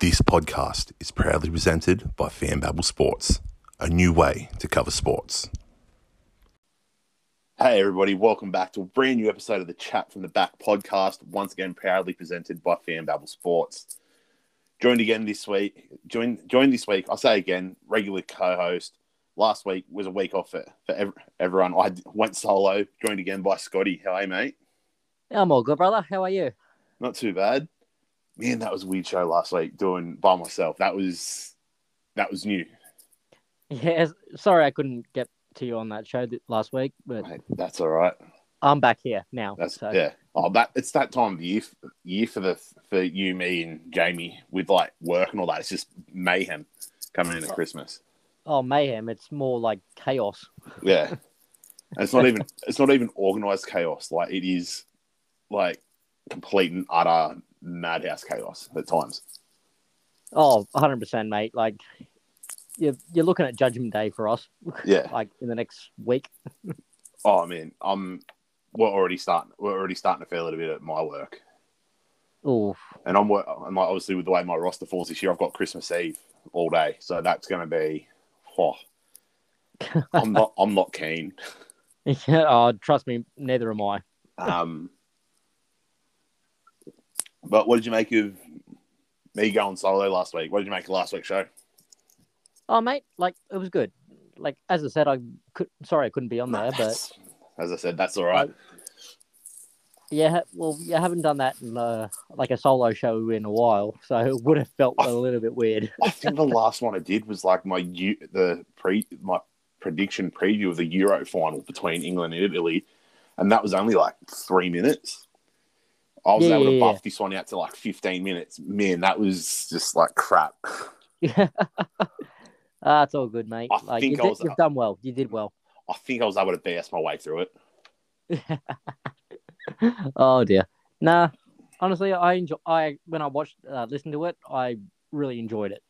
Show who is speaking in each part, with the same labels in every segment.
Speaker 1: This podcast is proudly presented by FanBabble Sports, a new way to cover sports.
Speaker 2: Hey, everybody, welcome back to a brand new episode of the Chat from the Back podcast, once again proudly presented by FanBabble Sports. Joined again this week, joined, joined this week, I'll say again, regular co host. Last week was a week off for, for ev- everyone. I went solo, joined again by Scotty. How are you, mate?
Speaker 3: I'm all good, brother. How are you?
Speaker 2: Not too bad. Man, that was a weird show last week doing by myself. That was that was new.
Speaker 3: Yeah, sorry I couldn't get to you on that show th- last week, but
Speaker 2: Mate, that's all right.
Speaker 3: I'm back here now.
Speaker 2: That's
Speaker 3: so
Speaker 2: yeah. Oh, that it's that time of year year for the for you, me, and Jamie with like work and all that. It's just mayhem coming into oh. Christmas.
Speaker 3: oh mayhem. It's more like chaos.
Speaker 2: Yeah, and it's not even it's not even organized chaos. Like it is like complete and utter madhouse chaos at times.
Speaker 3: Oh, 100 percent, mate. Like you're you're looking at Judgment Day for us,
Speaker 2: Yeah.
Speaker 3: like in the next week.
Speaker 2: Oh man, I'm we're already starting we're already starting to feel it a bit at my work.
Speaker 3: Oh,
Speaker 2: And I'm, I'm like, obviously with the way my roster falls this year, I've got Christmas Eve all day, so that's going to be. Oh, I'm not. I'm not keen.
Speaker 3: yeah. Oh, trust me, neither am I.
Speaker 2: Um, but what did you make of me going solo last week? What did you make of last week's show?
Speaker 3: Oh, mate, like it was good. Like as I said, I could. Sorry, I couldn't be on there, but
Speaker 2: as I said, that's all right.
Speaker 3: yeah. Well, you haven't done that in uh, like a solo show in a while, so it would have felt a little bit weird.
Speaker 2: I think the last one I did was like my the pre my prediction preview of the Euro final between England and Italy, and that was only like three minutes. I was
Speaker 3: Yeah,
Speaker 2: able to buff
Speaker 3: yeah.
Speaker 2: this one out to like fifteen minutes. Man, that was just like crap.
Speaker 3: Yeah. Ah, it's all good, mate.
Speaker 2: I
Speaker 3: like
Speaker 2: think
Speaker 3: you
Speaker 2: I
Speaker 3: did,
Speaker 2: was-
Speaker 3: you've done well. You did well.
Speaker 2: I think I was able to BS my way through it.
Speaker 3: oh dear. Nah, honestly, I enjoy. I when I watched, uh, listened to it, I really enjoyed it.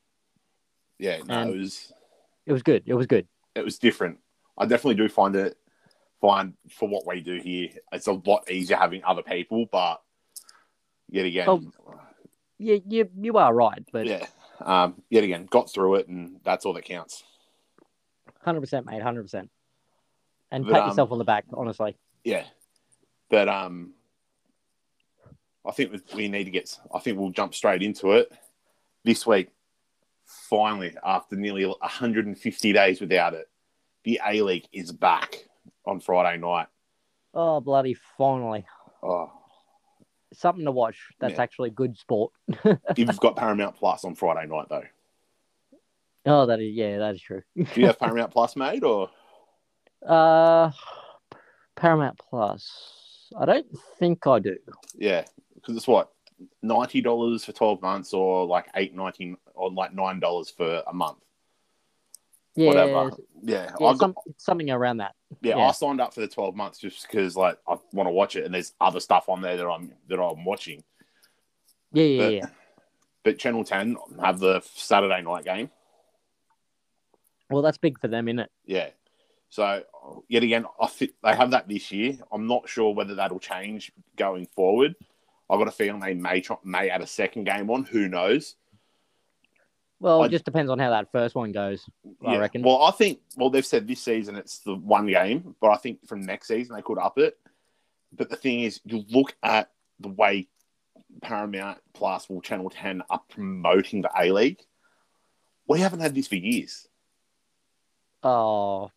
Speaker 2: Yeah, no,
Speaker 3: And-
Speaker 2: it was
Speaker 3: It was good. It was good.
Speaker 2: it was different. I definitely do find it find for what we do here, it's a lot easier having other people, but yet again,
Speaker 3: Oh, You you you are right, but
Speaker 2: yeah, um, yet again, got through it, and that's all that counts.
Speaker 3: hundred percent, mate, hundred percent. And
Speaker 2: But,
Speaker 3: pat
Speaker 2: um,
Speaker 3: yourself on the back, honestly.
Speaker 2: Yeah, but um, I think we need to get. I think we'll jump straight into it this week. Finally, after nearly 150 days without it, the A League is back on Friday night.
Speaker 3: Oh bloody! Finally,
Speaker 2: Oh,
Speaker 3: something to watch. That's
Speaker 2: Yeah.
Speaker 3: actually good sport.
Speaker 2: you've got Paramount Plus on Friday night, though,
Speaker 3: Oh, that is yeah, that is true.
Speaker 2: do you have Paramount Plus, mate, or
Speaker 3: Uh, Paramount Plus. I don't think I do.
Speaker 2: yeah, because it's what ninety dollars for 12 months, or like eight ninety, or like nine dollars for a month,
Speaker 3: Yeah,
Speaker 2: whatever. Yeah,
Speaker 3: yeah
Speaker 2: I got,
Speaker 3: some, something around that.
Speaker 2: Yeah,
Speaker 3: yeah.
Speaker 2: I signed up for the 12 months just because like I want to watch it, and there's other stuff on there that I'm that I'm watching.
Speaker 3: Yeah, yeah,
Speaker 2: But-
Speaker 3: yeah.
Speaker 2: But Channel 10 have the Saturday night game.
Speaker 3: Well, that's big for them, isn't it?
Speaker 2: Yeah. So yet again, I think they have that this year. I'm not sure whether that'll change going forward. I've got a feeling they may try, may add a second game on. Who knows?
Speaker 3: Well,
Speaker 2: I-
Speaker 3: it just depends on how that first one goes. I reckon.
Speaker 2: Well, I think well they've said this season it's the one game, but I think from next season they could up it. But the thing is, you look at the way Paramount Plus or Channel Ten are promoting the A League. We haven't had this for years.
Speaker 3: Oh,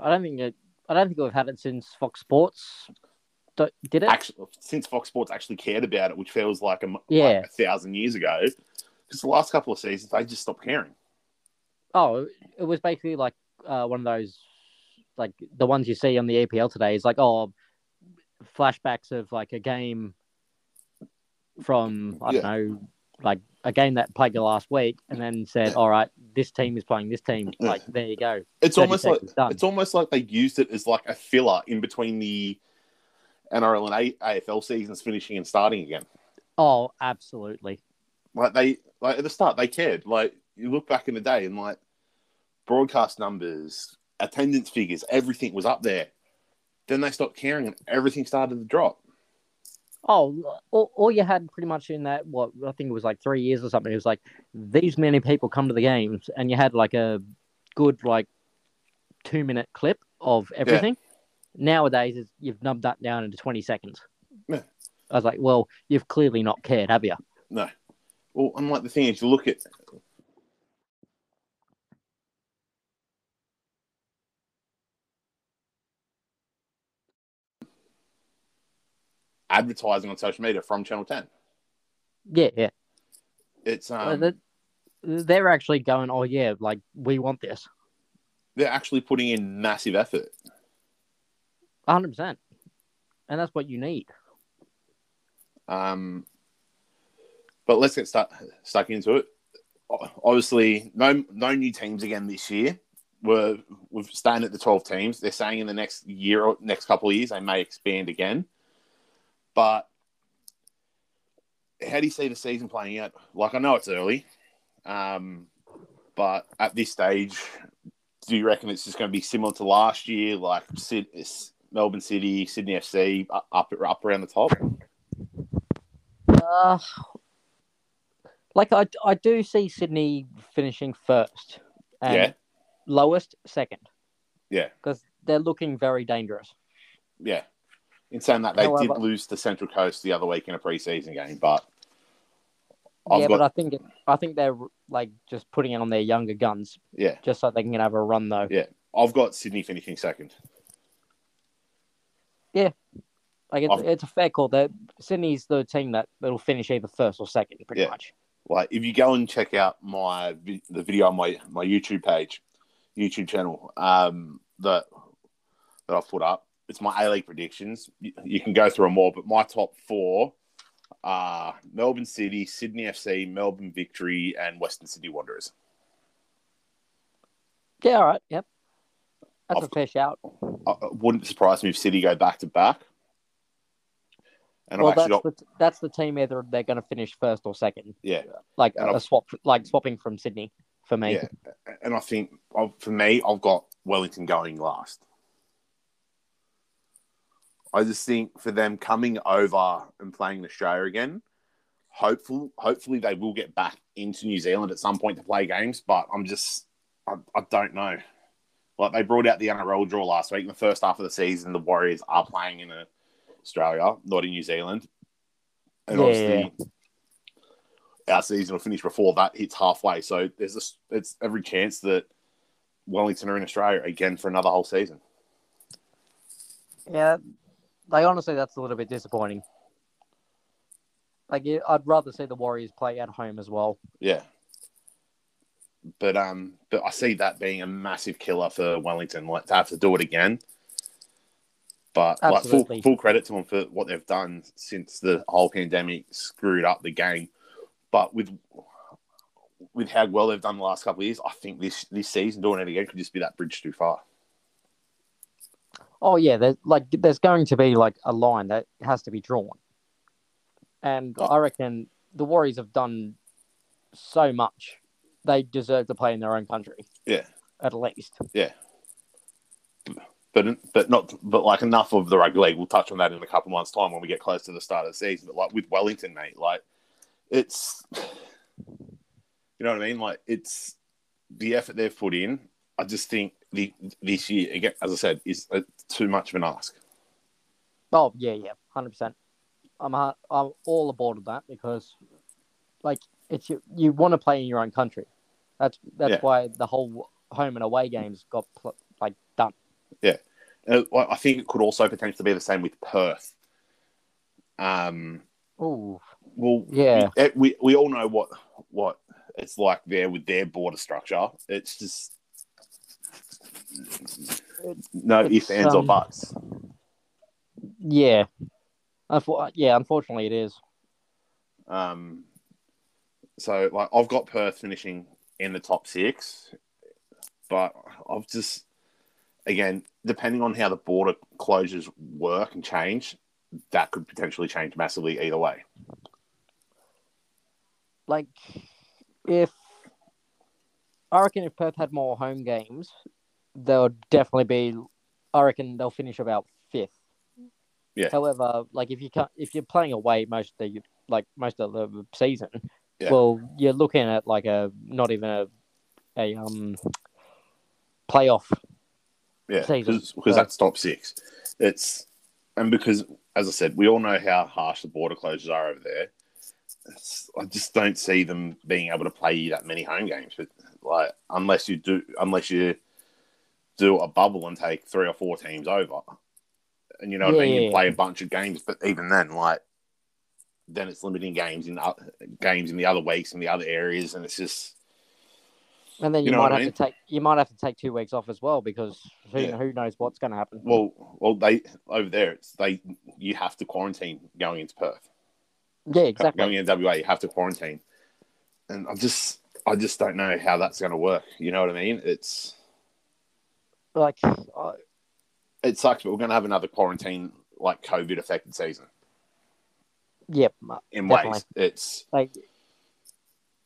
Speaker 3: I don't think it, I don't think we've had it since Fox Sports. Did it?
Speaker 2: Actually, since Fox Sports actually cared about it, which feels like a,
Speaker 3: Yeah.
Speaker 2: like a thousand years ago, because the last couple of seasons they just stopped caring.
Speaker 3: Oh, it was basically like uh, one of those, like the ones you see on the APL today. Is like oh, flashbacks of like a game from I don't know, like a game that played the last week, and then said, all right, this team is playing this team.
Speaker 2: Yeah.
Speaker 3: Like there you go.
Speaker 2: It's almost like it's almost like they used it as like a filler in between the NRL and A- AFL seasons finishing and starting again.
Speaker 3: Oh, absolutely.
Speaker 2: Like they like at the start they cared. Like you look back in the day and like broadcast numbers, attendance figures, everything was up there. Then they stopped caring and everything started to drop.
Speaker 3: Oh, all, all you had pretty much in that what I think it was like three years or something. It was like these many people come to the games, and you had like a good like two minute clip of everything. Nowadays, it's, you've numbed that down into twenty seconds.
Speaker 2: Yeah.
Speaker 3: I was like, well, you've clearly not cared, have you?
Speaker 2: No. Well, and like the thing is, you look at advertising on social media from Channel Ten.
Speaker 3: Yeah, yeah.
Speaker 2: It's um,
Speaker 3: they're actually going, oh yeah, like we want this,
Speaker 2: they're actually putting in massive effort.
Speaker 3: hundred percent, and that's what you need.
Speaker 2: Um, but let's get stuck stuck into it. Obviously, no no new teams again this year. We're we've staying at the twelve teams. They're saying in the next year or next couple of years they may expand again. But how do you see the season playing out? Like I know it's early, um, but at this stage, do you reckon it's just going to be similar to last year, like Sid- Melbourne City, Sydney FC, up up around the top?
Speaker 3: Uh, like I, I do see Sydney finishing first, and
Speaker 2: Yeah.
Speaker 3: lowest second.
Speaker 2: Yeah.
Speaker 3: because they're looking very dangerous.
Speaker 2: Yeah. In saying that, they did lose to Central Coast the other week in a preseason game, but I've
Speaker 3: yeah,
Speaker 2: got
Speaker 3: but I think I think they're like just putting it on their younger guns,
Speaker 2: yeah,
Speaker 3: just so they can have a run though.
Speaker 2: Yeah. I've got Sydney finishing second.
Speaker 3: Yeah, Like it's,
Speaker 2: I've-
Speaker 3: it's a fair call. That Sydney's the team that that'll finish either first or second, pretty
Speaker 2: Yeah.
Speaker 3: much.
Speaker 2: Like if you go and check out my the video on my my YouTube page, YouTube channel, um, that that I've put up, it's my A League predictions. You, you can go through them all, but my top four are Melbourne City, Sydney FC, Melbourne Victory, and Western Sydney Wanderers.
Speaker 3: Yeah, all right. Yep, that's
Speaker 2: I've-
Speaker 3: a fair shout.
Speaker 2: It wouldn't surprise me if City go back to back. And
Speaker 3: well, that's
Speaker 2: got
Speaker 3: the that's the team either they're going to finish first or second.
Speaker 2: yeah,
Speaker 3: Like
Speaker 2: And
Speaker 3: a
Speaker 2: I've-
Speaker 3: swap, like swapping from Sydney for me.
Speaker 2: yeah, and I think i for me, I've got Wellington going last. I just think for them coming over and playing in Australia again, hopeful, hopefully they will get back into New Zealand at some point to play games. But I'm just, I, I don't know. Like they brought out the NRL draw last week. In the first half of the season, the Warriors are playing in uh, Australia, not in New Zealand. And
Speaker 3: Yeah.
Speaker 2: obviously, our season will finish before that hits halfway. So there's a, it's every chance that Wellington are in Australia again for another whole season.
Speaker 3: Yeah, like honestly, that's a little bit disappointing. Like, I'd rather see the Warriors play at home as well.
Speaker 2: Yeah. But um, but I see that being a massive killer for Wellington, like to have to do it again. But like full full credit to them for what they've done since the whole pandemic screwed up the game. But with with how well they've done the last couple of years, I think this this season doing it again could just be that bridge too far.
Speaker 3: Oh yeah, there's like there's going to be like a line that has to be drawn, and
Speaker 2: Oh.
Speaker 3: I reckon the Warriors have done so much. They deserve to play in their own country.
Speaker 2: Yeah.
Speaker 3: at least.
Speaker 2: But but not but like enough of the rugby league. We'll touch on that in a couple months' time when we get close to the start of the season. But like with Wellington, mate, like it's you know what I mean. Like it's the effort they've put in. I just think the this year again, as I said, is uh, too much of an ask.
Speaker 3: Oh yeah, yeah, hundred percent. I'm I'm all aboard of that because, like, it's you, you want to play in your own country. That's that's
Speaker 2: Yeah.
Speaker 3: why the whole home and away games got pl- done.
Speaker 2: Uh, I think it could also potentially be the same with Perth. Um,
Speaker 3: Ooh,
Speaker 2: well,
Speaker 3: Yeah.
Speaker 2: we, we we all know what what it's like there with their border structure. It's just no
Speaker 3: it's,
Speaker 2: ifs, ands, or
Speaker 3: um,
Speaker 2: buts.
Speaker 3: yeah, Unfor- yeah. Unfortunately, it is.
Speaker 2: Um, so like I've got Perth finishing in the top six, but I've just again depending on how the border closures work and change, that could potentially change massively either way.
Speaker 3: Like, if I reckon if Perth had more home games, would definitely be. I reckon they'll finish about fifth.
Speaker 2: Yeah.
Speaker 3: However, like if you can't, if you're playing away most of the like most of the season,
Speaker 2: Yeah.
Speaker 3: well, you're looking at like a not even a a um playoff.
Speaker 2: Yeah, because
Speaker 3: So-
Speaker 2: that's top six. It's and because as I said, we all know how harsh the border closures are over there. It's, I just don't see them being able to play you that many home games, but like unless you do, unless you do a bubble and take three or four teams over, and you know what I mean,
Speaker 3: yeah,
Speaker 2: you
Speaker 3: yeah.
Speaker 2: play a bunch of games. But even then, like then it's limiting games in o- games in the other weeks in the other areas, and it's just
Speaker 3: And then
Speaker 2: You
Speaker 3: you,
Speaker 2: know
Speaker 3: might
Speaker 2: what I
Speaker 3: have
Speaker 2: mean?
Speaker 3: to take you might have to take two weeks off as well because who
Speaker 2: Yeah.
Speaker 3: who knows what's going to happen.
Speaker 2: well, well they over there. It's they you have to quarantine going into Perth.
Speaker 3: yeah, exactly.
Speaker 2: going into WA, you have to quarantine, and I just, I just don't know how that's going to work. You know what I mean? It's,
Speaker 3: Like, uh,
Speaker 2: it sucks, but we're going to have another quarantine like COVID affected season
Speaker 3: Yep,
Speaker 2: in
Speaker 3: Definitely.
Speaker 2: ways. It's
Speaker 3: like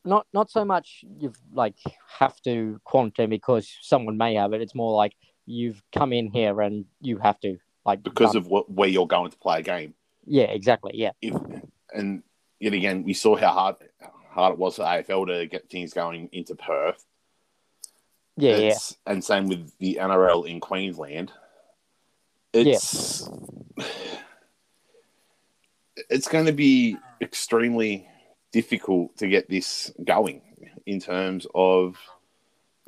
Speaker 3: not not so much you've like have to quarantine because someone may have it. It's more like you've come in here and you have to like
Speaker 2: because of what where you're going to play a game.
Speaker 3: yeah, exactly. Yeah,
Speaker 2: If and yet again, we saw how hard hard it was for AFL to get things going into Perth.
Speaker 3: yeah, yeah.
Speaker 2: And same with the NRL in Queensland. It's it's going to be extremely difficult to get this going in terms of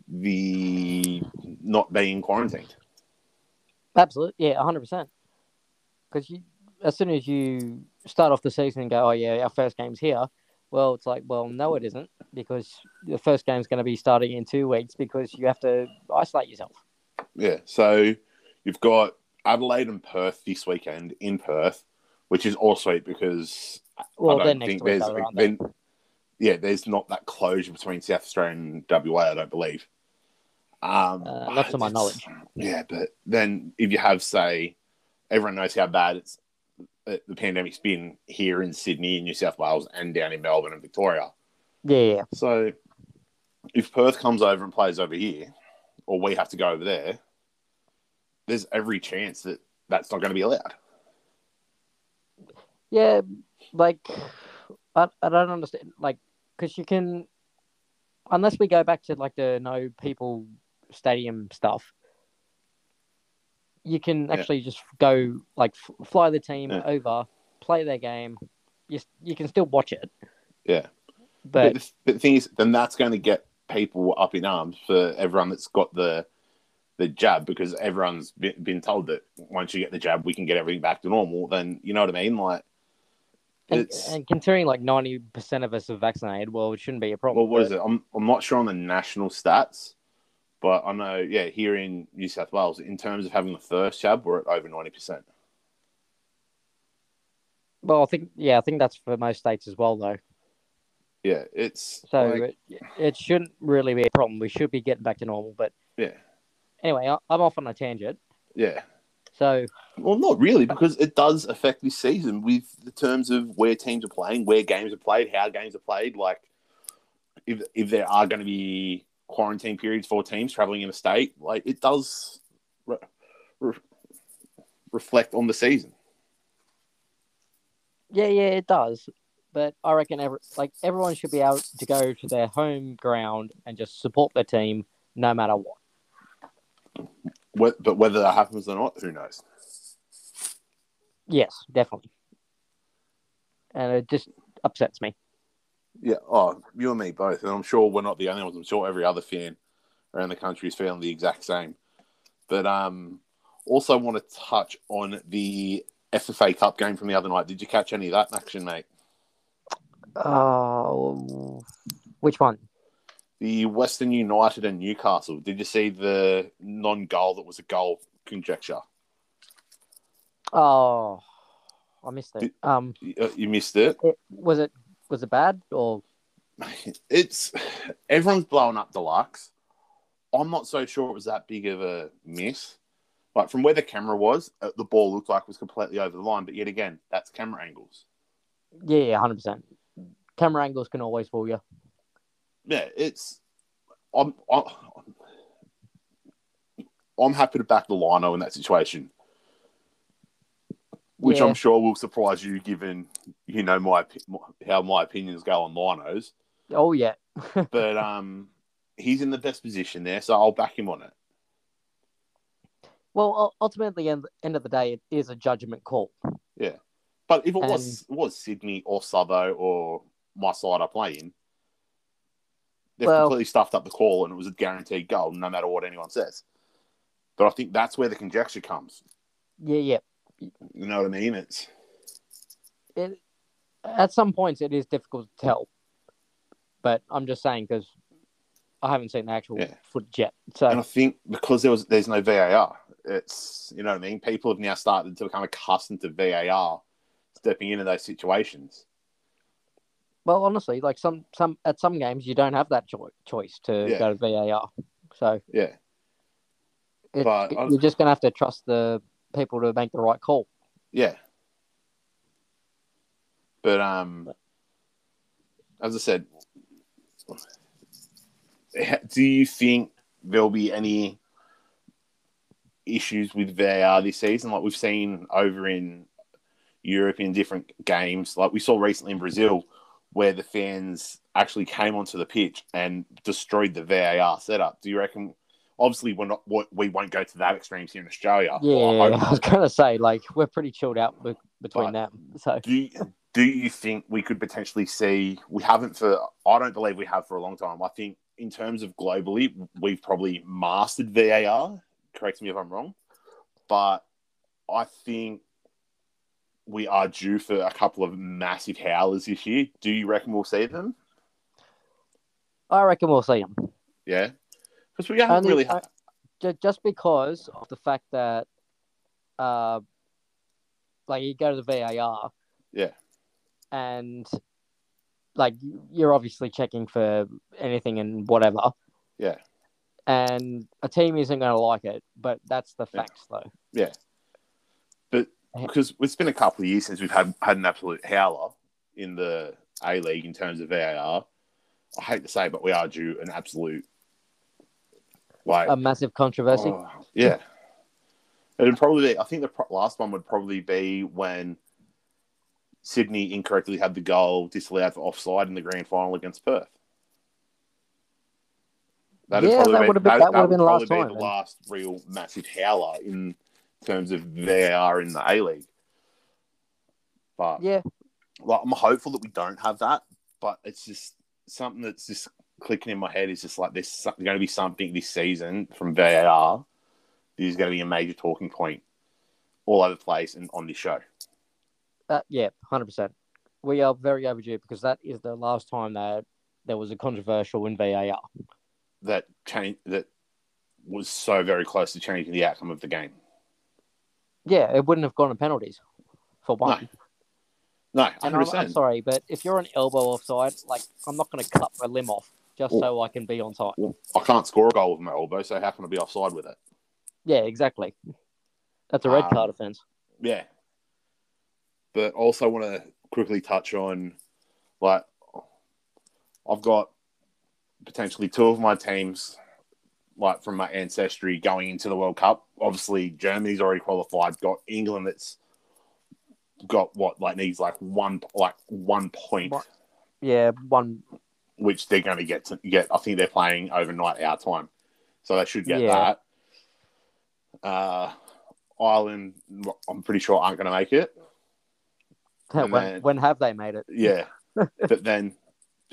Speaker 2: the not being quarantined.
Speaker 3: Absolutely, yeah, hundred percent. Because you, as soon as you start off the season and go, oh yeah, our first game's here. Well, it's like, well, no, it isn't because the first game's going to be starting in two weeks because you have to isolate yourself.
Speaker 2: Yeah. So you've got Adelaide and Perth this weekend in Perth, which is all sweet because
Speaker 3: Well,
Speaker 2: I
Speaker 3: then
Speaker 2: don't think there's then yeah, there's not that closure between South Australia and WA. I don't believe. Um,
Speaker 3: Uh, not to my knowledge.
Speaker 2: Yeah, but then if you have say, everyone knows how bad it's uh, the pandemic's been here in Sydney, in New South Wales, and down in Melbourne and Victoria.
Speaker 3: Yeah, yeah,
Speaker 2: So if Perth comes over and plays over here, or we have to go over there, there's every chance that that's not going to be allowed.
Speaker 3: yeah. Like, I, I don't understand. Like, because you can, unless we go back to like the no people stadium stuff, you can
Speaker 2: Yeah.
Speaker 3: actually just go like f- fly the team
Speaker 2: Yeah.
Speaker 3: over, play their game. You you can still watch it,
Speaker 2: Yeah.
Speaker 3: but
Speaker 2: But, the, the thing is, then that's going to get people up in arms for everyone that's got the the jab because everyone's been, been told that once you get the jab, we can get everything back to normal. Then you know what I mean? Like,
Speaker 3: and,
Speaker 2: it's
Speaker 3: and considering like ninety percent of us are vaccinated, well, it shouldn't be a problem.
Speaker 2: well, what is it? I'm I'm not sure on the national stats, but I know, yeah, here in New South Wales, in terms of having the first jab, we're at over ninety percent.
Speaker 3: Well, I think yeah, I think that's for most states as well, though.
Speaker 2: Yeah, it's
Speaker 3: So
Speaker 2: like-
Speaker 3: it, it shouldn't really be a problem. We should be getting back to normal. But
Speaker 2: yeah,
Speaker 3: anyway, I, I'm off on a tangent.
Speaker 2: yeah.
Speaker 3: So
Speaker 2: Well, not really, because it does affect this season with the terms of where teams are playing, where games are played, how games are played. Like, if if there are going to be quarantine periods for teams traveling in a state, like it does re- re- reflect on the season.
Speaker 3: yeah, yeah, it does. But I reckon every, like everyone should be able to go to their home ground and just support their team no matter what.
Speaker 2: But whether that happens or not, who knows?
Speaker 3: Yes, definitely. And it just upsets me.
Speaker 2: Yeah. Oh, you and me both, and I'm sure we're not the only ones. I'm sure every other fan around the country is feeling the exact same. But um, also want to touch on the FFA Cup game from the other night. Did you catch any of that action, mate?
Speaker 3: Oh, which one?
Speaker 2: The Western United and Newcastle. Did you see the non-goal that was a goal conjecture?
Speaker 3: Oh, I missed it.
Speaker 2: Did-
Speaker 3: Um,
Speaker 2: You, uh, missed it.
Speaker 3: it, was it was it bad or
Speaker 2: It's everyone's blowing up the deluxe. I'm not so sure it was that big of a miss. Like from where the camera was, uh, the ball looked like it was completely over the line. But yet again, that's camera angles.
Speaker 3: yeah, yeah, hundred percent. Camera angles can always fool you.
Speaker 2: Yeah, it's. I'm. I'm, I'm happy to back the lino in that situation. which
Speaker 3: Yeah.
Speaker 2: I'm sure will surprise you, given you know my how my opinions go on linos.
Speaker 3: Oh yeah,
Speaker 2: But um, he's in the best position there, so I'll back him on it.
Speaker 3: well, ul- ultimately, end end of the day, it is a judgment call.
Speaker 2: Yeah, but if it was was Sydney or Southo or my side I play in, they've
Speaker 3: Well-
Speaker 2: completely stuffed up the call, and it was a guaranteed goal, no matter what anyone says. But I think that's where the conjecture comes.
Speaker 3: Yeah, yeah.
Speaker 2: You know what I mean? It's
Speaker 3: It at some points it is difficult to tell, but I'm just saying because I haven't seen the actual
Speaker 2: Yeah.
Speaker 3: footage yet. So
Speaker 2: and I think because there was there's no VAR, it's you know what I mean. People have now started to become accustomed to VAR stepping into those situations.
Speaker 3: Well, honestly, like some some at some games you don't have that cho- choice to
Speaker 2: Yeah.
Speaker 3: go to VAR. So
Speaker 2: Yeah,
Speaker 3: it,
Speaker 2: But I-
Speaker 3: you're just gonna have to trust the people to make the right call.
Speaker 2: yeah. But um, as I said, do you think there'll be any issues with VAR this season, like we've seen over in Europe in different games? Like we saw recently in Brazil, where the fans actually came onto the pitch and destroyed the VAR setup. Do you reckon? Obviously, we're not. We won't go to that extremes here in Australia.
Speaker 3: Yeah,
Speaker 2: Well, I
Speaker 3: I was gonna say like we're pretty chilled out be- between that. So
Speaker 2: do you, do you think we could potentially see we haven't for I don't believe we have for a long time. I think in terms of globally, we've probably mastered VAR. Correct me if I'm wrong, but I think we are due for a couple of massive howlers this year. Do you reckon we'll see them?
Speaker 3: I reckon we'll see them.
Speaker 2: Yeah, because we haven't
Speaker 3: Only-
Speaker 2: really.
Speaker 3: I- Ju- just because of the fact that, uh, like you go to the VAR,
Speaker 2: Yeah.
Speaker 3: and like you're obviously checking for anything and whatever,
Speaker 2: yeah,
Speaker 3: and a team isn't going to like it, but that's the
Speaker 2: Yeah.
Speaker 3: facts though.
Speaker 2: yeah, Uh, because it's been a couple of years since we've had had an absolute howler in the A League in terms of VAR. I hate to say, but we are due an absolute like
Speaker 3: A massive controversy.
Speaker 2: oh, yeah. It'd probably be. I think the pro- last one would probably be when Sydney incorrectly had the goal disallowed for offside in the grand final against Perth.
Speaker 3: Yeah, that would've been- that would've been the last time,
Speaker 2: be the last real massive howler in terms of VAR in the A League. But
Speaker 3: yeah,
Speaker 2: like I'm hopeful that we don't have that, but it's just something that's just clicking in my head. Is just like there's going to be something this season from VAR. This is going to be a major talking point all over the place and on this show.
Speaker 3: that yeah, hundred percent. We are very overdue because that is the last time that there was a controversial in VAR.
Speaker 2: That change that was so very close to changing the outcome of the game.
Speaker 3: Yeah, it wouldn't have gone to penalties for one.
Speaker 2: No,
Speaker 3: And
Speaker 2: hundred
Speaker 3: I'm, I'm sorry, but if you're an elbow offside, like I'm not going to cut my limb off just
Speaker 2: Well-
Speaker 3: so I can be on time.
Speaker 2: I can't score a goal with my elbow, so how can I be offside with it?
Speaker 3: Yeah, exactly. That's a red
Speaker 2: Um,
Speaker 3: card offense.
Speaker 2: Yeah. But also want to quickly touch on like I've got potentially two of my teams like from my ancestry going into the World Cup. Obviously Germany's already qualified, got England that's got what like needs like one like one point
Speaker 3: Yeah, one.
Speaker 2: which they're going to get to get. I think they're playing overnight our time, so they should get
Speaker 3: Yeah.
Speaker 2: that. Uh, Ireland, I'm pretty sure aren't going to make it.
Speaker 3: When,
Speaker 2: then-
Speaker 3: when have they made it?
Speaker 2: Yeah, but then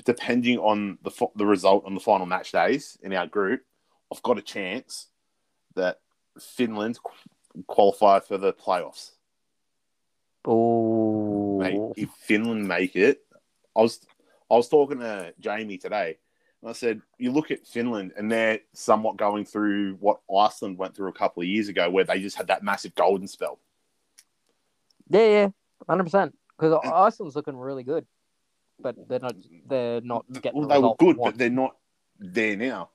Speaker 2: depending on the the result on the final match days in our group, I've got a chance that Finland qu- qualify for the playoffs.
Speaker 3: Oh,
Speaker 2: if Finland make it, I was I was talking to Jamie today, and I said, you look at Finland, and they're somewhat going through what Iceland went through a couple of years ago, where they just had that massive golden spell.
Speaker 3: yeah, yeah, hundred percent. Because Iceland's looking really good, but they're not. They're not getting.
Speaker 2: Well,
Speaker 3: the
Speaker 2: they were good, but they're not there now.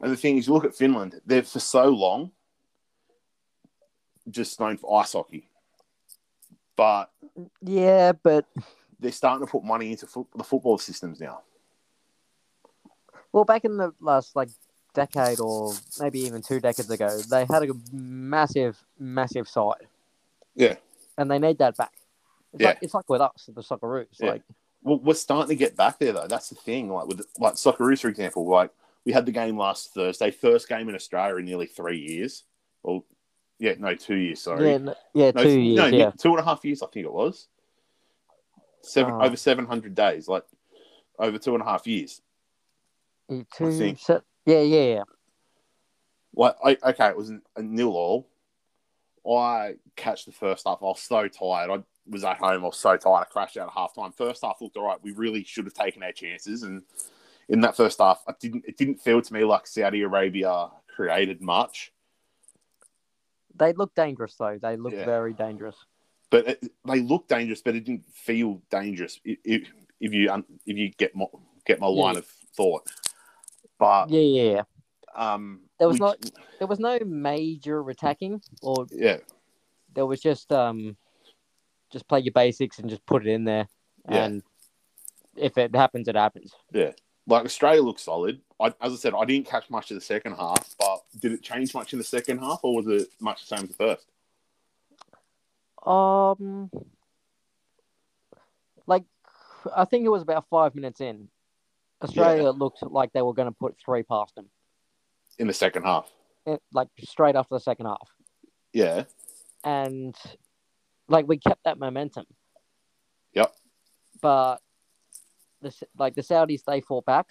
Speaker 2: And the thing is, you look at Finland; they're for so long just known for ice hockey, but
Speaker 3: yeah, but
Speaker 2: they're starting to put money into fo- the football systems now.
Speaker 3: well, back in the last like decade or maybe even two decades ago, they had a massive, massive side.
Speaker 2: Yeah.
Speaker 3: and they need that back. It's
Speaker 2: Yeah.
Speaker 3: like it's like with us, the Socceroos.
Speaker 2: Yeah.
Speaker 3: Like
Speaker 2: Well, we're starting to get back there though. That's the thing. Like with like Socceroos, for example, like we had the game last Thursday, first game in Australia in nearly three years. Well, yeah, no, two years. Sorry,
Speaker 3: yeah, n- yeah,
Speaker 2: no,
Speaker 3: two years.
Speaker 2: no,
Speaker 3: yeah,
Speaker 2: two and a half years. I think it was seven
Speaker 3: Oh.
Speaker 2: over seven hundred days. Like over two and a half years.
Speaker 3: Yeah, two.
Speaker 2: think.
Speaker 3: se- yeah, yeah, yeah.
Speaker 2: Like, I, okay, it was a nil all. I catch the first half. I was so tired. I was at home. I was so tired. I crashed out at halftime. First half looked all right. We really should have taken our chances. And in that first half, I didn't. It didn't feel to me like Saudi Arabia created much.
Speaker 3: They look dangerous though. They look
Speaker 2: Yeah.
Speaker 3: very dangerous.
Speaker 2: But it, they looked dangerous, but it didn't feel dangerous. If, you if you get my get my line
Speaker 3: Yeah.
Speaker 2: of thought. But
Speaker 3: Yeah, yeah, yeah.
Speaker 2: um,
Speaker 3: There was
Speaker 2: we-
Speaker 3: not- There was no major attacking, or
Speaker 2: Yeah,
Speaker 3: there was just um, just play your basics and just put it in there.
Speaker 2: Yeah.
Speaker 3: And if it happens, it happens.
Speaker 2: Yeah. Like Australia looks solid. I, as I said, I didn't catch much of the second half, but did it change much in the second half, or was it much the same as the first?
Speaker 3: Um, like I think it was about five minutes in. Australia looked like they were going to put three past them,
Speaker 2: In the second half,
Speaker 3: it, like straight after the second half,
Speaker 2: yeah,
Speaker 3: and like we kept that momentum.
Speaker 2: Yep.
Speaker 3: But the like the Saudis, they fought back,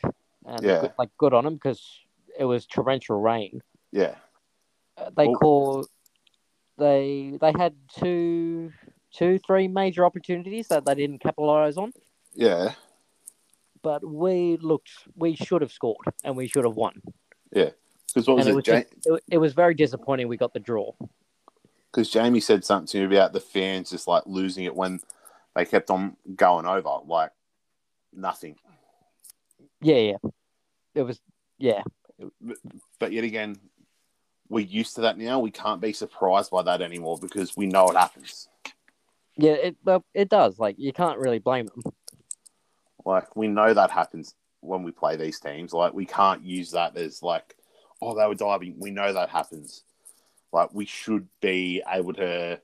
Speaker 3: and
Speaker 2: Yeah.
Speaker 3: good- like good on them because it was torrential rain.
Speaker 2: yeah,
Speaker 3: Uh, They call they they had two two three major opportunities that they didn't capitalize on.
Speaker 2: yeah,
Speaker 3: but we looked we should have scored and we should have won.
Speaker 2: Yeah, because what was
Speaker 3: it
Speaker 2: it?
Speaker 3: was just, it, it was very disappointing we got the draw.
Speaker 2: Because Jamie said something about the fans just like losing it when they kept on going over, like nothing.
Speaker 3: Yeah, yeah. It was yeah.
Speaker 2: But yet again, we're used to that now. We can't be surprised by that anymore because we know it happens.
Speaker 3: Yeah, it well, it does. Like you can't really blame them.
Speaker 2: Like we know that happens when we play these teams. Like we can't use that as like, oh, they were diving. We know that happens. Like we should be able to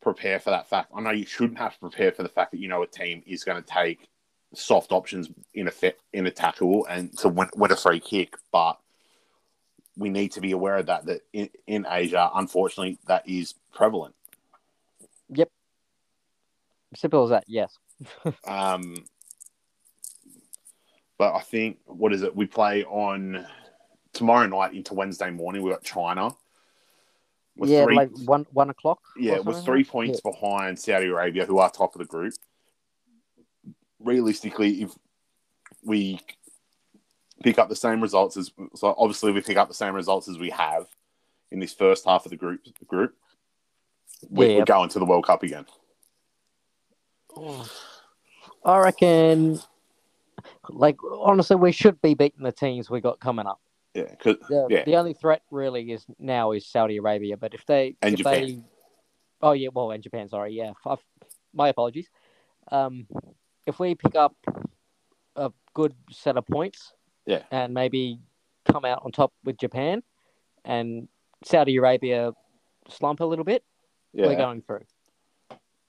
Speaker 2: prepare for that fact. I know you shouldn't have to prepare for the fact that you know a team is going to take soft options in a fit, in a tackle and to win, win a free kick, but we need to be aware of that. That in, in Asia, unfortunately, that is prevalent. Yep.
Speaker 3: Simple as that. Yes.
Speaker 2: Um, but I think what is it? We play on tomorrow night into Wednesday morning. We got China. We're
Speaker 3: yeah,
Speaker 2: three,
Speaker 3: like one one o'clock.
Speaker 2: yeah, we're three
Speaker 3: like that.
Speaker 2: points behind Saudi Arabia, who are top of the group. Realistically, if we pick up the same results as so, obviously we pick up the same results as we have in this first half of the group group, we,
Speaker 3: Yeah.
Speaker 2: we're going to the World Cup again.
Speaker 3: Yeah. I reckon. Like honestly, we should be beating the teams we got coming up.
Speaker 2: Yeah, 'cause-
Speaker 3: The,
Speaker 2: Yeah.
Speaker 3: the only threat really is now is Saudi Arabia. But if they
Speaker 2: And
Speaker 3: if
Speaker 2: Japan.
Speaker 3: they, oh yeah, well, and Japan. Sorry, yeah, I've, my apologies. Um, if we pick up a good set of points,
Speaker 2: Yeah.
Speaker 3: and maybe come out on top with Japan, and Saudi Arabia slump a little bit,
Speaker 2: yeah,
Speaker 3: we're going through.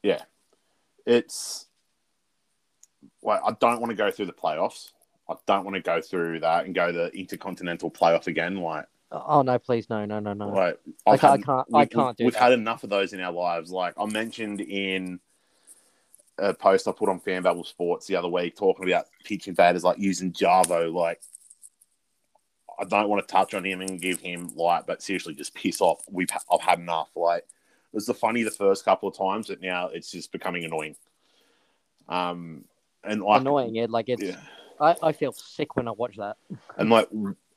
Speaker 2: Yeah, it's like I don't want to go through the playoffs. I don't want to go through that and go the intercontinental playoff again. Like,
Speaker 3: Oh no, please, no, no, no, no.
Speaker 2: like
Speaker 3: I I can't, I
Speaker 2: we've-
Speaker 3: can't do
Speaker 2: We've
Speaker 3: that.
Speaker 2: had enough of those in our lives. Like I mentioned in a post I put on Fan Babble Sports the other week, talking about pitch invaders like using Jarvo. Like, I don't want to touch on him and give him light, but seriously, just piss off. We've I've had enough. Like, it was the funny the first couple of times, but now it's just becoming annoying. Um, and like
Speaker 3: Annoying, Ed. Like it's,
Speaker 2: yeah.
Speaker 3: I, I feel sick when I watch that.
Speaker 2: and like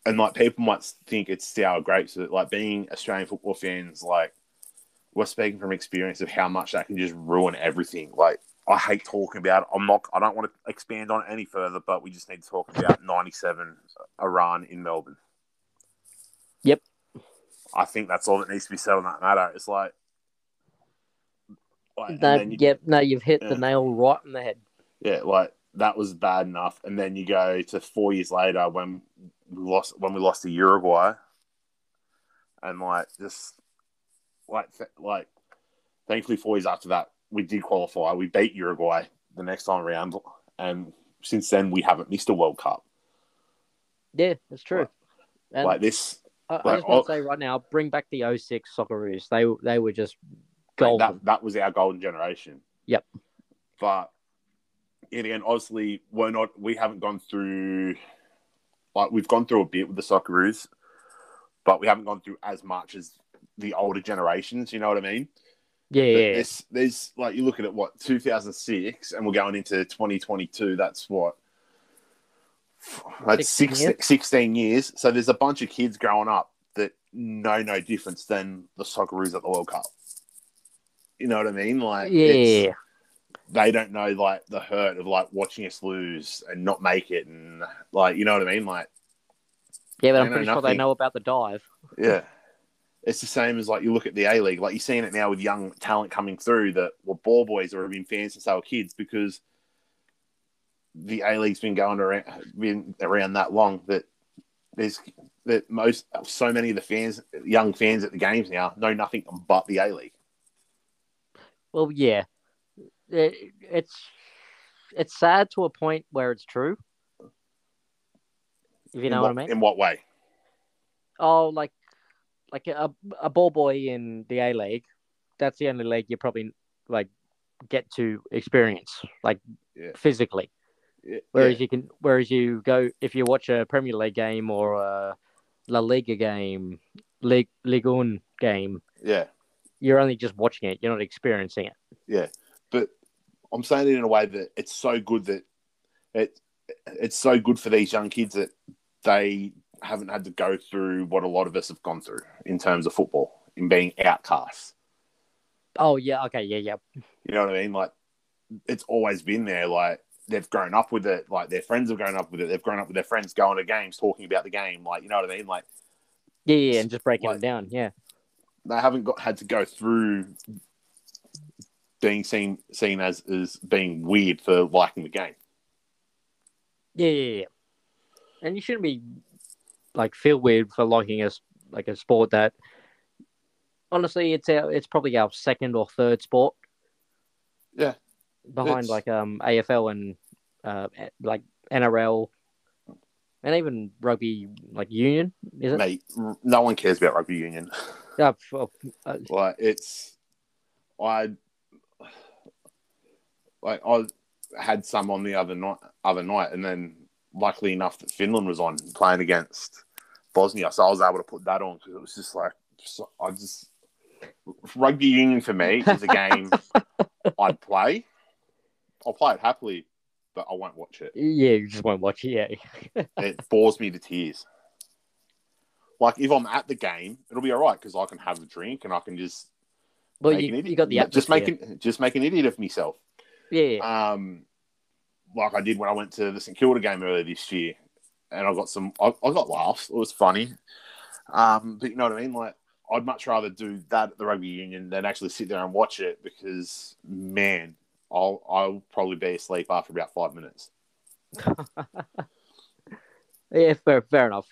Speaker 2: and like people might think it's sour grapes but like being australian football fans like we're speaking from experience of how much that can just ruin everything like i hate talking about it i'm not i don't want to expand on it any further but we just need to talk about 97 iran in melbourne
Speaker 3: Yep.
Speaker 2: i think that's all that needs to be said on that matter it's like, like
Speaker 3: No,
Speaker 2: you-
Speaker 3: yep, no, you've hit
Speaker 2: Yeah.
Speaker 3: the nail right in the head.
Speaker 2: yeah, like that was bad enough. And then you go to four years later when we lost when we lost to Uruguay, and like just like like thankfully, four years after that, we did qualify. We beat Uruguay the next time around, and since then we haven't missed a World Cup.
Speaker 3: Yeah, that's true. And
Speaker 2: like this,
Speaker 3: I, I
Speaker 2: like,
Speaker 3: just want
Speaker 2: oh-
Speaker 3: to say right now, bring back the 06 Socceroos. They they were just
Speaker 2: Like,
Speaker 3: golden.
Speaker 2: that that was our golden generation.
Speaker 3: Yep.
Speaker 2: But yet again, obviously, we're not. We haven't gone through. Like we've gone through a bit with the Socceroos, but we haven't gone through as much as the older generations. You know what I mean?
Speaker 3: Yeah, yeah,
Speaker 2: There's, there's like you look at it, what 2006, and we're going into 2022. That's what. That's
Speaker 3: 16
Speaker 2: 16, 16 years. So there's a bunch of kids growing up that know no difference than the Socceroos at the World Cup. You know what I mean? Like,
Speaker 3: yeah.
Speaker 2: they don't know like the hurt of like watching us lose and not make it, and like you know what I mean? Like,
Speaker 3: Yeah, but I'm pretty sure they know about the dive.
Speaker 2: yeah. It's the same as like you look at the A League, like you're seeing it now with young talent coming through that were ball boys or have been fans since they were kids because the A League's been going around been around that long that there's that most so many of the fans young fans at the games now know nothing but the A League.
Speaker 3: Well, yeah, it, it's it's sad to a point where it's true. If you know what,
Speaker 2: what,
Speaker 3: I mean.
Speaker 2: In what way?
Speaker 3: Oh, like like a a ball boy in the A League. That's the only league you probably like get to experience like
Speaker 2: Yeah.
Speaker 3: physically.
Speaker 2: Yeah,
Speaker 3: Whereas you can, whereas you go if you watch a Premier League game or a La Liga game, League Ligue 1 game,
Speaker 2: yeah.
Speaker 3: you're only just watching it. You're not experiencing it.
Speaker 2: Yeah, but I'm saying it in a way that it's so good that it it's so good for these young kids that they haven't had to go through what a lot of us have gone through in terms of football in being outcasts.
Speaker 3: Oh yeah, okay, yeah, yeah,
Speaker 2: You know what I mean? Like it's always been there. Like they've grown up with it. Like their friends have grown up with it. They've grown up with their friends going to games, talking about the game. Like you know what I mean? Like
Speaker 3: yeah, yeah, and just breaking
Speaker 2: Like-
Speaker 3: it down. Yeah,
Speaker 2: they haven't got had to go through being seen seen as as being weird for liking the game.
Speaker 3: yeah, yeah, yeah. And you shouldn't be like feel weird for liking a like a sport that honestly it's our it's probably our second or third sport.
Speaker 2: Yeah.
Speaker 3: behind
Speaker 2: It's-
Speaker 3: like um AFL and uh like NRL and even rugby like union is it?
Speaker 2: Mate, no one cares about rugby union.
Speaker 3: Yeah, f- uh,
Speaker 2: Like it's, I, like I had some on the other night, other night, and then luckily enough that Finland was on playing against Bosnia, so I was able to put that on because it was just like so- I just rugby union for me is a game I'd play. I'll play it happily, but I won't watch it.
Speaker 3: yeah, you just won't watch it. Yeah,
Speaker 2: It bores me to tears. Like if I'm at the game, it'll be all right because I can have a drink and I can just
Speaker 3: well,
Speaker 2: make an
Speaker 3: you, you got the
Speaker 2: just
Speaker 3: atmosphere.
Speaker 2: make an, just make an idiot of myself.
Speaker 3: yeah.
Speaker 2: Um, like I did when I went to the St Kilda game earlier this year, and I got some. I, I got laughs. It was funny. Um, but you know what I mean. Like I'd much rather do that at the rugby union than actually sit there and watch it because man, I'll I'll probably be asleep after about five minutes.
Speaker 3: yeah, fair, fair enough.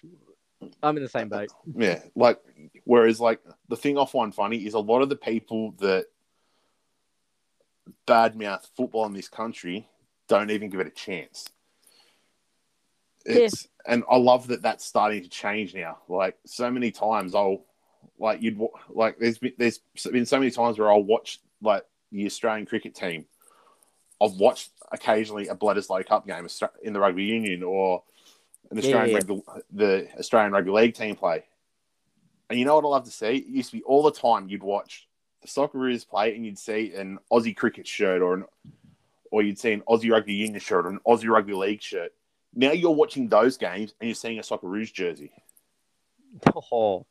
Speaker 3: I'm in the same boat.
Speaker 2: Yeah, like whereas like the thing I find funny is a lot of the people that badmouth football in this country don't even give it a chance. It's and I love that that's starting to change now. Like so many times I'll like you'd like there's been there's been so many times where I'll watch like the Australian cricket team. I've watched occasionally a Bledisloe Cup game in the rugby union or an
Speaker 3: Yeah,
Speaker 2: Australian
Speaker 3: yeah.
Speaker 2: rugby, the Australian rugby league team play. And you know what I love to see? It used to be all the time you'd watch the Socceroos play and you'd see an Aussie cricket shirt or an or you'd see an Aussie rugby union shirt or an Aussie rugby league shirt. Now you're watching those games and you're seeing a Socceroos jersey.
Speaker 3: Oh,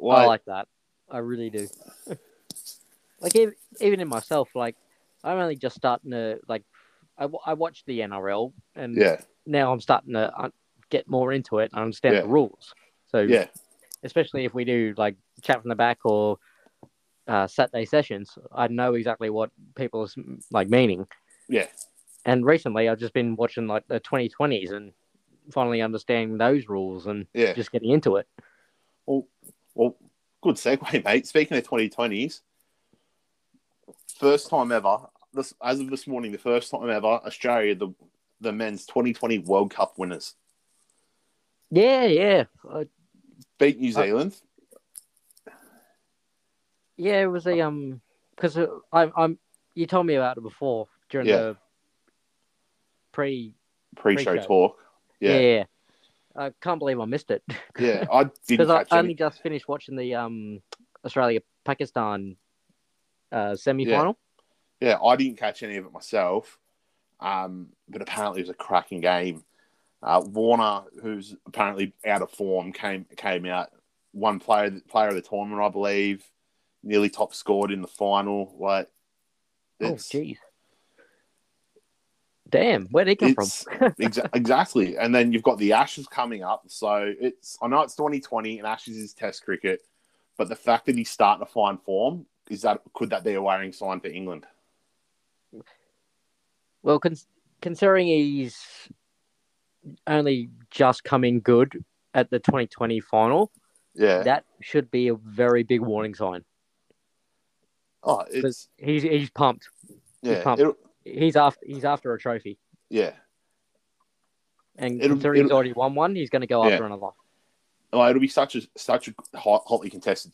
Speaker 3: I
Speaker 2: Like,
Speaker 3: like that. I really do. like even, even in myself, like I'm only just starting to like. I, I watched the NRL and
Speaker 2: yeah,
Speaker 3: now I'm starting to uh, get more into it and understand
Speaker 2: Yeah.
Speaker 3: the rules. So
Speaker 2: yeah,
Speaker 3: especially if we do like chat from the back or uh, Saturday sessions, I know exactly what people's like meaning.
Speaker 2: yeah.
Speaker 3: And recently, I've just been watching like the 2020s and finally understanding those rules and
Speaker 2: Yeah.
Speaker 3: just getting into it.
Speaker 2: Well, well, good segue, mate. Speaking of 2020s, first time ever. This as of this morning, the first time ever, Australia the the men's 2020 World Cup winners
Speaker 3: Yeah, yeah, uh,
Speaker 2: beat New
Speaker 3: Uh,
Speaker 2: Zealand.
Speaker 3: Yeah. It was a um because I'm I'm you told me about it before during
Speaker 2: Yeah.
Speaker 3: the pre.
Speaker 2: pre-show
Speaker 3: pre-show.
Speaker 2: talk.
Speaker 3: Yeah.
Speaker 2: Yeah,
Speaker 3: yeah. I can't believe I missed it.
Speaker 2: yeah. I didn't
Speaker 3: because I only
Speaker 2: any.
Speaker 3: just finished watching the um Australia Pakistan uh, semi final.
Speaker 2: Yeah, I didn't catch any of it myself. Um, but apparently it was a cracking game. Uh, Warner, who's apparently out of form, came came out one player player of the tournament, I believe. Nearly top scored in the final. Like,
Speaker 3: Oh, jeez. Damn, where'd he come from?
Speaker 2: Exa- exactly. And then you've got the Ashes coming up. So it's I know it's 2020 and Ashes is Test cricket, but the fact that he's starting to find form is that could that be a worrying sign for England?
Speaker 3: Well, con- considering he's only just coming good at the 2020 final,
Speaker 2: Yeah.
Speaker 3: that should be a very big warning sign.
Speaker 2: Oh, it's
Speaker 3: He's he's pumped.
Speaker 2: yeah.
Speaker 3: pumped. He's after he's after a trophy,
Speaker 2: yeah.
Speaker 3: and
Speaker 2: It'll-
Speaker 3: considering he's already won one, he's going to go
Speaker 2: Yeah.
Speaker 3: after another.
Speaker 2: Oh, it'll be such a such a hot, hotly contested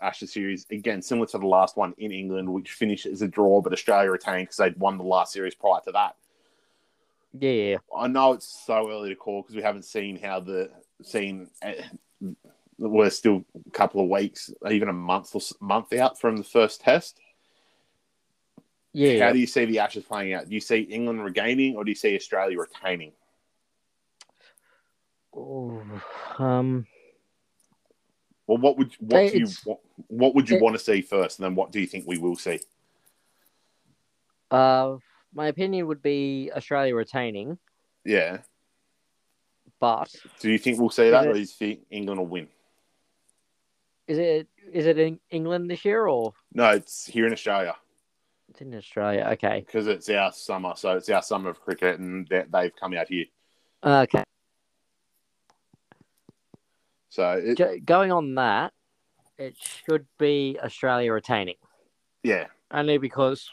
Speaker 2: Ashes series again, similar to the last one in England, which finished as a draw, but Australia retained because they'd won the last series prior to that.
Speaker 3: Yeah,
Speaker 2: I know it's so early to call because we haven't seen how the seen. Eh, We're still a couple of weeks, even a month or month out from the first test.
Speaker 3: yeah.
Speaker 2: How do you see the Ashes playing out? Do you see England regaining, or do you see Australia retaining?
Speaker 3: Ooh, um,
Speaker 2: Well, what would what
Speaker 3: They-
Speaker 2: do you what, what would you
Speaker 3: it-
Speaker 2: want to see first, and then what do you think we will see?
Speaker 3: uh, my opinion would be Australia retaining,
Speaker 2: Yeah.
Speaker 3: but
Speaker 2: Do you think we'll see that, or do you think England will win?
Speaker 3: Is it is it in England this year or
Speaker 2: No, it's here in Australia
Speaker 3: it's in Australia? Okay,
Speaker 2: because it's our summer, so it's our summer of cricket, and they- they've come out here.
Speaker 3: okay.
Speaker 2: So it,
Speaker 3: Go- going on that, it should be Australia retaining.
Speaker 2: yeah,
Speaker 3: only because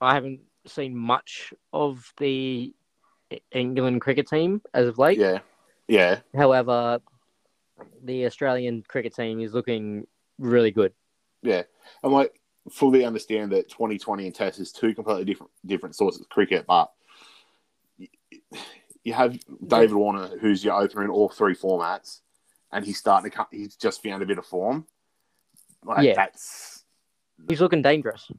Speaker 3: I haven't seen much of the England cricket team as of late.
Speaker 2: yeah, yeah,
Speaker 3: However, the Australian cricket team is looking really good.
Speaker 2: yeah. And like fully understand that 2020 and Test is two completely different different sorts of cricket, but you have David Warner, who's your opener in all three formats, and he's starting to come, he's just found a bit of form. Like
Speaker 3: Yeah.
Speaker 2: that's
Speaker 3: He's looking dangerous.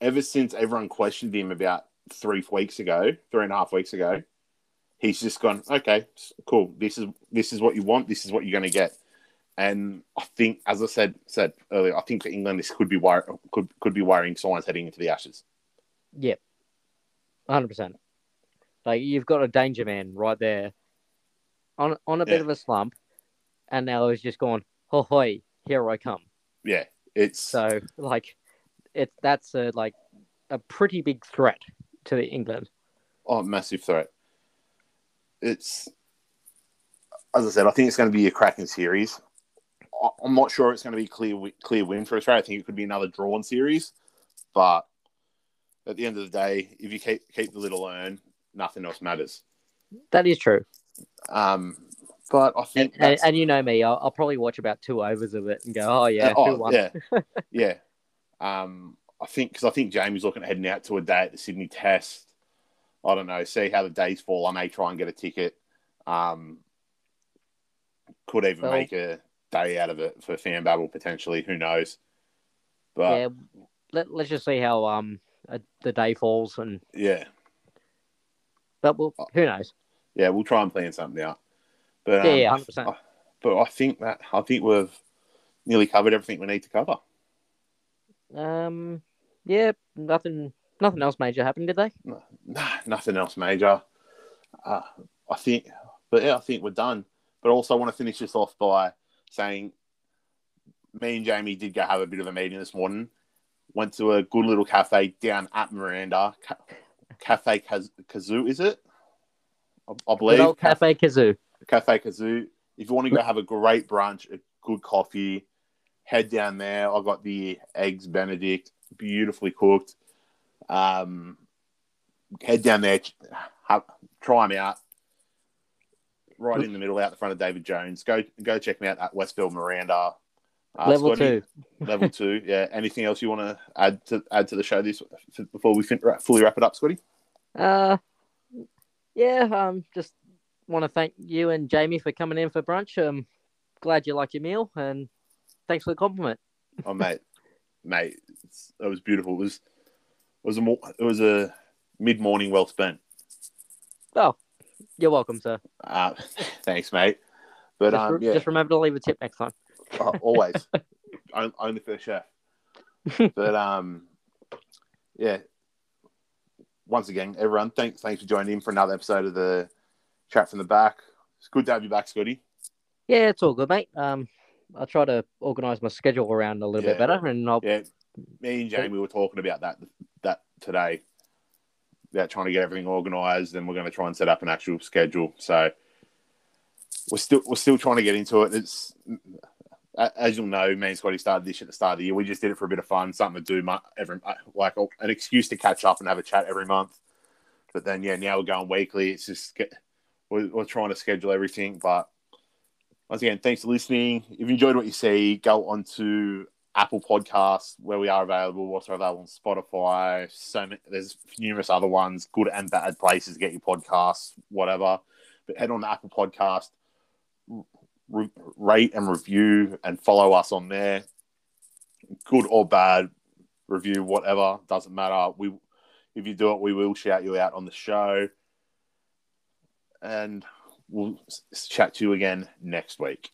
Speaker 2: ever since everyone questioned him about three weeks ago, three and a half weeks ago, he's just gone, okay, cool. This is this is what you want. This is what you're going to get. And I think, as I said said earlier, I think for England this could be wor- could could be worrying signs heading into the Ashes.
Speaker 3: Yep, hundred percent. Like you've got a danger man right there, on on a bit
Speaker 2: Yeah.
Speaker 3: of a slump, and now he's just gone. Oh, Ho hoi, here I come.
Speaker 2: Yeah, it's
Speaker 3: So like, it's that's a like a pretty big threat to the England.
Speaker 2: oh massive threat. It's as I said, I think it's going to be a cracking series. I'm not sure it's going to be clear clear win for Australia. I think it could be another drawn series, but at the end of the day, if you keep keep the little urn, nothing else matters.
Speaker 3: That is true.
Speaker 2: Um, but I
Speaker 3: And,
Speaker 2: think
Speaker 3: and,
Speaker 2: that's-
Speaker 3: and you know me, I'll, I'll probably watch about two overs of it and go, oh yeah,
Speaker 2: oh, yeah, yeah. Um, I think because I think Jamie's looking at heading out to a day at the Sydney Test. I don't know. See how the days fall. I may try and get a ticket. Um, could even make a day out of it for fan battle potentially. Who knows? But
Speaker 3: yeah. Let, let's just see how um uh, the day falls and
Speaker 2: yeah,
Speaker 3: but we'll, who knows?
Speaker 2: yeah, we'll try and plan something out. But
Speaker 3: Yeah,
Speaker 2: um,
Speaker 3: yeah, hundred percent.
Speaker 2: But I think that I think we've nearly covered everything we need to cover.
Speaker 3: Um, yeah, nothing, nothing else major happened, did they?
Speaker 2: No, nothing else major. Uh, I think, but yeah, I think we're done. But also, I want to finish this off by saying, me and Jamie did go have a bit of a meeting this morning. Went to a good little cafe down at Miranda, Ca- Cafe Kaz- Kazoo, is it? I, I believe
Speaker 3: old Cafe Kazoo.
Speaker 2: Cafe Kazoo. If you want to go have a great brunch, a good coffee, head down there. I got the eggs Benedict beautifully cooked. Um, head down there, have, try them out. Right in the middle, out the front of David Jones. Go go check me out at Westfield Miranda. Uh,
Speaker 3: Level
Speaker 2: Scotty,
Speaker 3: two.
Speaker 2: level two. Yeah. Anything else you want to add to add to the show this before we fin- fully wrap it up, Scotty?
Speaker 3: Uh, yeah. Um, just want to thank you and Jamie for coming in for brunch. Um, glad you like your meal, and thanks for the compliment.
Speaker 2: Oh, mate, mate, it was beautiful. It was was a mo- it was a mid morning well spent.
Speaker 3: Oh, you're welcome, sir.
Speaker 2: Uh, thanks, mate. But
Speaker 3: just,
Speaker 2: um, yeah,
Speaker 3: just remember to leave a tip next time.
Speaker 2: Oh, always On- only for the chef. but um, yeah. Once again, everyone, thanks thanks for joining in for another episode of the chat from the back. It's good to have you back, Scotty.
Speaker 3: Yeah, it's all good, mate. Um, I'll try to organise my schedule around a little
Speaker 2: Yeah.
Speaker 3: bit better, and I'll
Speaker 2: Yeah, me and Jamie we were talking about that that today. About trying to get everything organised, and we're going to try and set up an actual schedule. So we're still we're still trying to get into it. It's as you'll know, me and Scotty started this at the start of the year. We just did it for a bit of fun, something to do, every uh, like an excuse to catch up and have a chat every month. But then, yeah, now we're going weekly. It's just get, we're, we're trying to schedule everything. But once again, thanks for listening. If you enjoyed what you see, go on to Apple Podcasts where we are available. Also available on Spotify. So many, there's numerous other ones, good and bad places to get your podcasts, whatever. But head on to Apple Podcast, re- rate and review, and follow us on there. Good or bad review, whatever doesn't matter. We, if you do it, we will shout you out on the show, and we'll chat to you again next week.